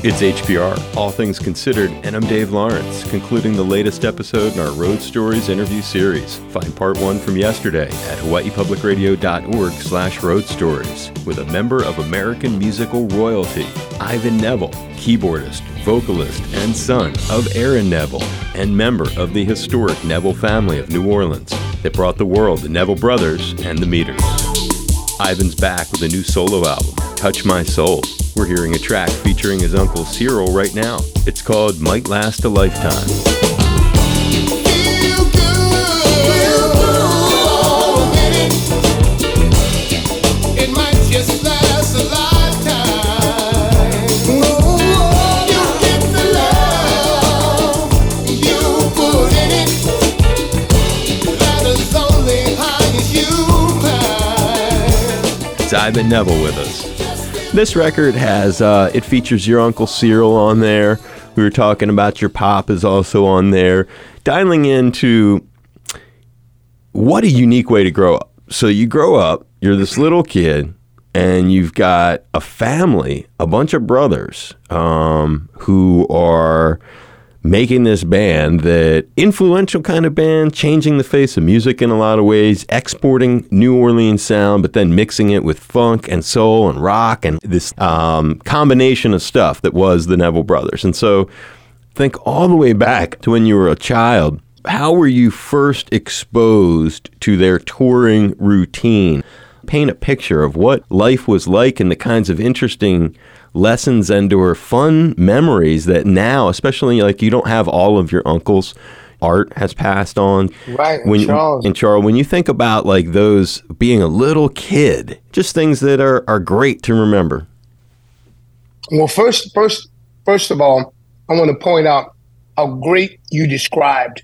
It's HPR, All Things Considered, and I'm Dave Lawrence, concluding the latest episode in our Road Stories interview series. Find part one from yesterday at hawaiipublicradio.org slash road stories with a member of American musical royalty, Ivan Neville, keyboardist, vocalist, and son of Aaron Neville, and member of the historic Neville family of New Orleans that brought the world the Neville Brothers and the Meters. Ivan's back with a new solo album, Touch My Soul. We're hearing a track featuring his uncle Cyril right now. It's called Might Last a Lifetime. It's Ivan Neville with us. This record has uh, it features your uncle Cyril on there. We were talking about your pop is also on there, dialing into what a unique way to grow up. So you grow up, you're this little kid, and you've got a family, a bunch of brothers um, who are making this band that influential kind of band changing the face of music in a lot of ways exporting new orleans sound but then mixing it with funk and soul and rock and this um, combination of stuff that was the neville brothers. And so think all the way back to when you were a child how were you first exposed to their touring routine paint a picture of what life was like and the kinds of interesting lessons and or fun memories that now, especially like you don't have all of your uncles art has passed on. Right. When Charles. and Charles, when you think about like those being a little kid, just things that are, are great to remember. Well, first, first, first of all, I want to point out how great you described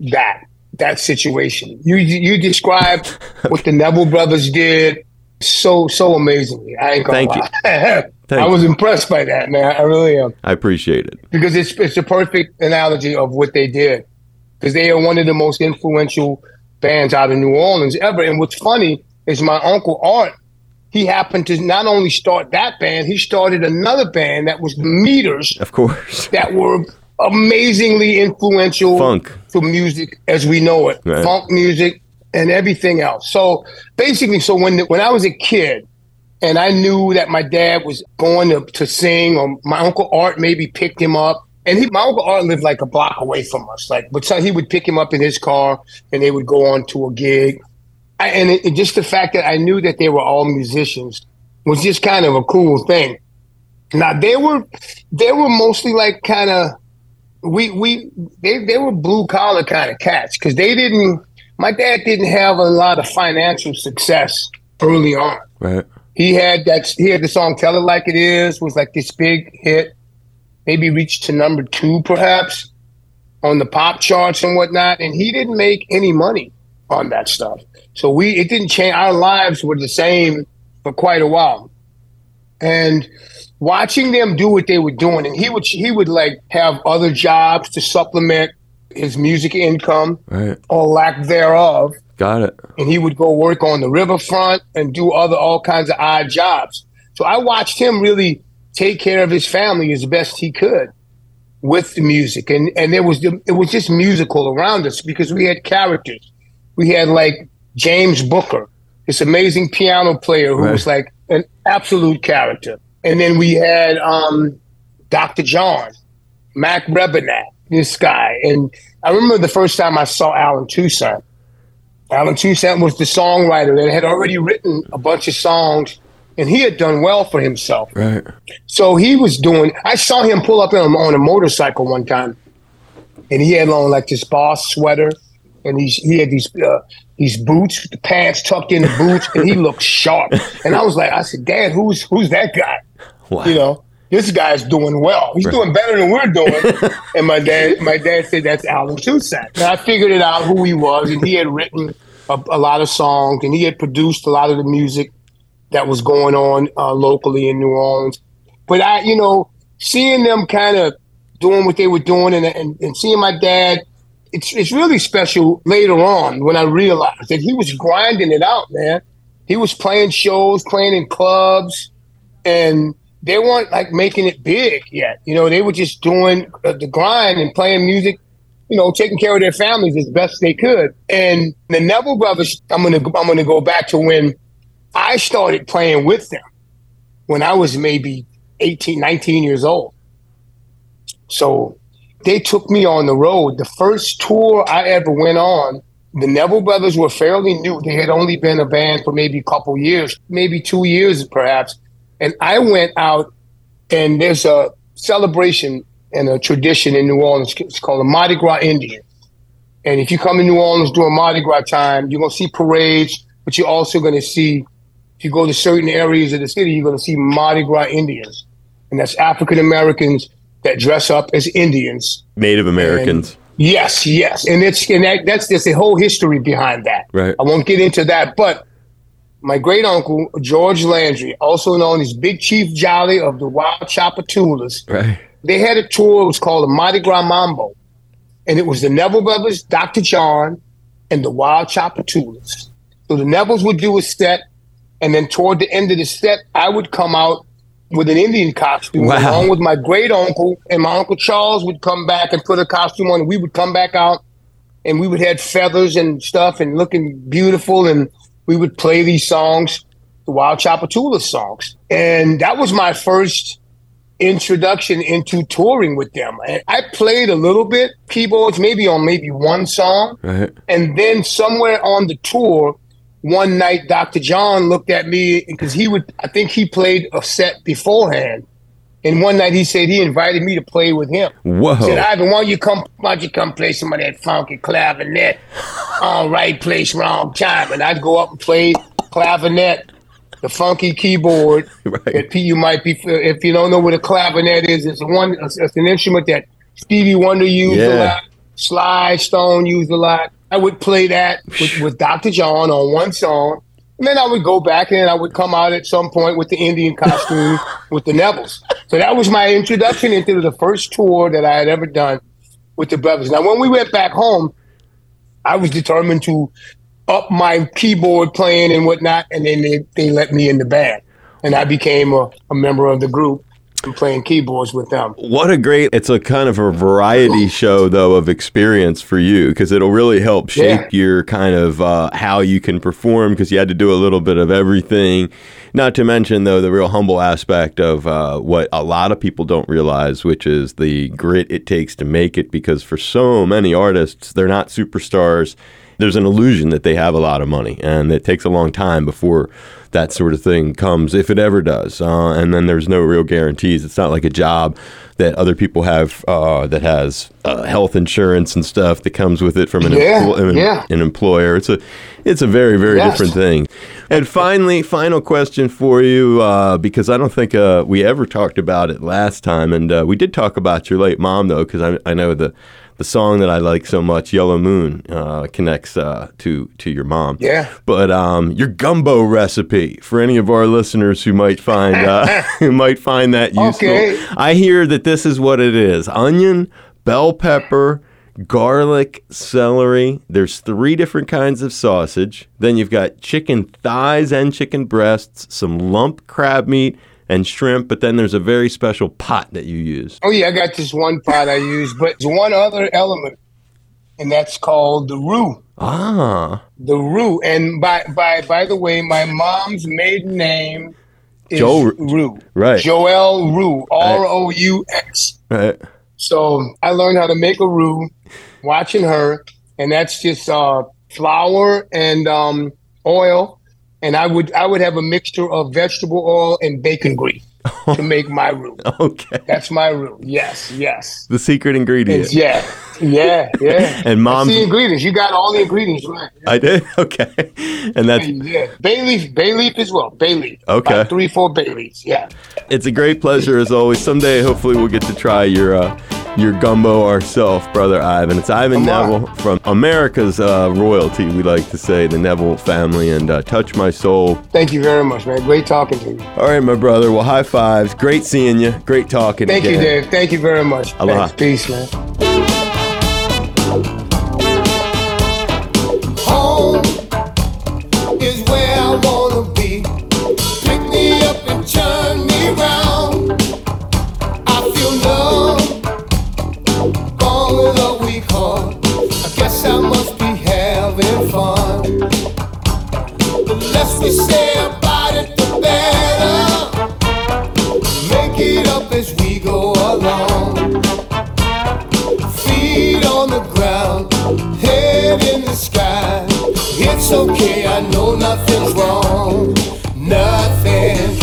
that that situation. You you described what the Neville brothers did so so amazingly. I ain't gonna Thank you. lie. Thank I you. was impressed by that, man. I really am. I appreciate it. because it's it's a perfect analogy of what they did because they are one of the most influential bands out of New Orleans ever. And what's funny is my uncle Art. He happened to not only start that band, he started another band that was the Meters Of course. that were amazingly influential Funk. for music as we know it, Right. funk music and everything else. So basically, so when when I was a kid, and I knew that my dad was going to, to sing, or my uncle Art maybe picked him up. And he, my uncle Art lived like a block away from us. Like, but so he would pick him up in his car, and they would go on to a gig. I, and it, it- just the fact that I knew that they were all musicians was just kind of a cool thing. Now they were, they were mostly like kind of, we we they they were blue collar kind of cats because they didn't. My dad didn't have a lot of financial success early on Right. he had that he had the song tell it like it is was like this big hit maybe reached to number two perhaps on the pop charts and whatnot and he didn't make any money on that stuff so we it didn't change our lives were the same for quite a while and watching them do what they were doing and he would he would like have other jobs to supplement his music income Right. or lack thereof Got it. and he would go work on the riverfront and do other all kinds of odd jobs. So I watched him really take care of his family as best he could with the music, and and there was the, it was just musical around us because we had characters. We had like James Booker, this amazing piano player who Right. was like an absolute character, and then we had um, Dr. John, Mac Rebennack, this guy, and I remember the first time I saw Allen Toussaint. Allen Toussaint was the songwriter that had already written a bunch of songs, and he had done well for himself. Right. So he was doing. I saw him pull up on, on a motorcycle one time, and he had on like this boss sweater, and he's he had these uh, these boots, the pants tucked in the boots, and he looked sharp. And I was like, I said, Dad, who's who's that guy? Wow. You know, this guy's doing well. He's doing better than we're doing. and my dad, my dad said that's Allen Toussaint. And I figured it out who he was, and he had written a, a lot of songs, and he had produced a lot of the music that was going on uh, locally in New Orleans. But I, you know, seeing them kind of doing what they were doing, and, and and seeing my dad, it's it's really special later on when I realized that he was grinding it out, man. He was playing shows, playing in clubs, and they weren't like making it big yet. You know, they were just doing uh, the grind and playing music. You know, taking care of their families as best they could. And the Neville Brothers, I'm gonna I'm gonna go back to when I started playing with them when I was maybe 18, 19 years old. So they took me on the road. The first tour I ever went on, the Neville Brothers were fairly new. They had only been a band for maybe a couple years, maybe two years perhaps. And I went out, and there's a celebration and a tradition in New Orleans. It's called the Mardi Gras Indian. And if you come to New Orleans during Mardi Gras time, you're going to see parades, but you're also going to see, if you go to certain areas of the city, you're going to see Mardi Gras Indians. And that's African Americans that dress up as Indians. Native Americans. And yes, yes. And it's and that, that's there's a whole history behind that. Right. I won't get into that, but my great uncle, George Landry, also known as Big Chief Jolly of the Wild Tchoupitoulas, right. they had a tour, it was called the Mardi Gras Mambo. And it was the Neville Brothers, Dr. John, and the Wild Tchoupitoulas. So the Nevilles would do a set, and then toward the end of the set, I would come out with an Indian costume, Wow. along with my great uncle, and my uncle Charles would come back and put a costume on, and we would come back out, and we would have feathers and stuff, and looking beautiful, and we would play these songs, the Wild Tchoupitoulas songs, and that was my first introduction into touring with them. And I played a little bit keyboards, maybe on maybe one song, Right. and then somewhere on the tour, one night, Dr. John looked at me because he would, I think he played a set beforehand. And one night he said he invited me to play with him. Whoa. He said, Ivan, why don't you come, why don't you come play some of that funky clavinet? All right place, wrong time. And I'd go up and play clavinet, the funky keyboard Right. you might be, if you don't know what a clavinet is, it's one, it's, it's an instrument that Stevie Wonder used a lot, Sly Stone used a lot. I would play that with, with Dr. John on one song. And then I would go back and I would come out at some point with the Indian costume with the Nevilles. So that was my introduction into the first tour that I had ever done with the brothers. Now, when we went back home, I was determined to up my keyboard playing and whatnot, and then they, they let me in the band. And I became a, a member of the group and playing keyboards with them. What a great, it's a kind of a variety show, though, of experience for you because it'll really help shape Yeah. your kind of uh, how you can perform because you had to do a little bit of everything. Not to mention, though, the real humble aspect of uh, what a lot of people don't realize, which is the grit it takes to make it because for so many artists, they're not superstars. There's an illusion that they have a lot of money, and it takes a long time before that sort of thing comes, if it ever does. Uh, and then there's no real guarantees. It's not like a job that other people have uh, that has uh, health insurance and stuff that comes with it from an, Yeah, empl- an, yeah. an employer. It's a it's a very very Yes. different thing. And finally, final question for you uh, because I don't think uh, we ever talked about it last time, and uh, we did talk about your late mom though, because I, I know the the song that I like so much, "Yellow Moon," uh, connects uh, to to your mom. Yeah. But um, your gumbo recipe for any of our listeners who might find uh, who might find that useful. Okay. I hear that this is what it is: onion, bell pepper, garlic, celery. There's three different kinds of sausage. Then you've got chicken thighs and chicken breasts, some lump crab meat, and shrimp. But then there's a very special pot that you use. Oh yeah, I got this one pot I use, but there's one other element, and that's called the roux. Ah, The roux. And by by by the way, my mom's maiden name is Joe- Roux. right. Joel Roux. R O U X. right. So I learned how to make a roux watching her, and that's just uh, flour and um, oil. And I would I would have a mixture of vegetable oil and bacon grease to make my roux. Okay. That's my roux. Yes, yes. The secret ingredient. It's, yeah, yeah, yeah. And mom, the ingredients. You got all the ingredients right. I did. Okay. And that's Yeah, bay leaf, bay leaf as well. Bay leaf. Okay. About three, four bay leaves. Yeah. it's a great pleasure as always. Someday, hopefully, we'll get to try your uh, your gumbo ourselves, brother Ivan. It's Ivan Come on. Neville from America's uh, royalty. We like to say the Neville family, and uh, touch my soul. Thank you very much, man. Great talking to you. All right, my brother. Well, high fives. Great seeing you. Great talking. Thank you, again. Dave. Thank you very much. Aloha. Thanks. Peace, man. It's okay, I know nothing's wrong. Nothing.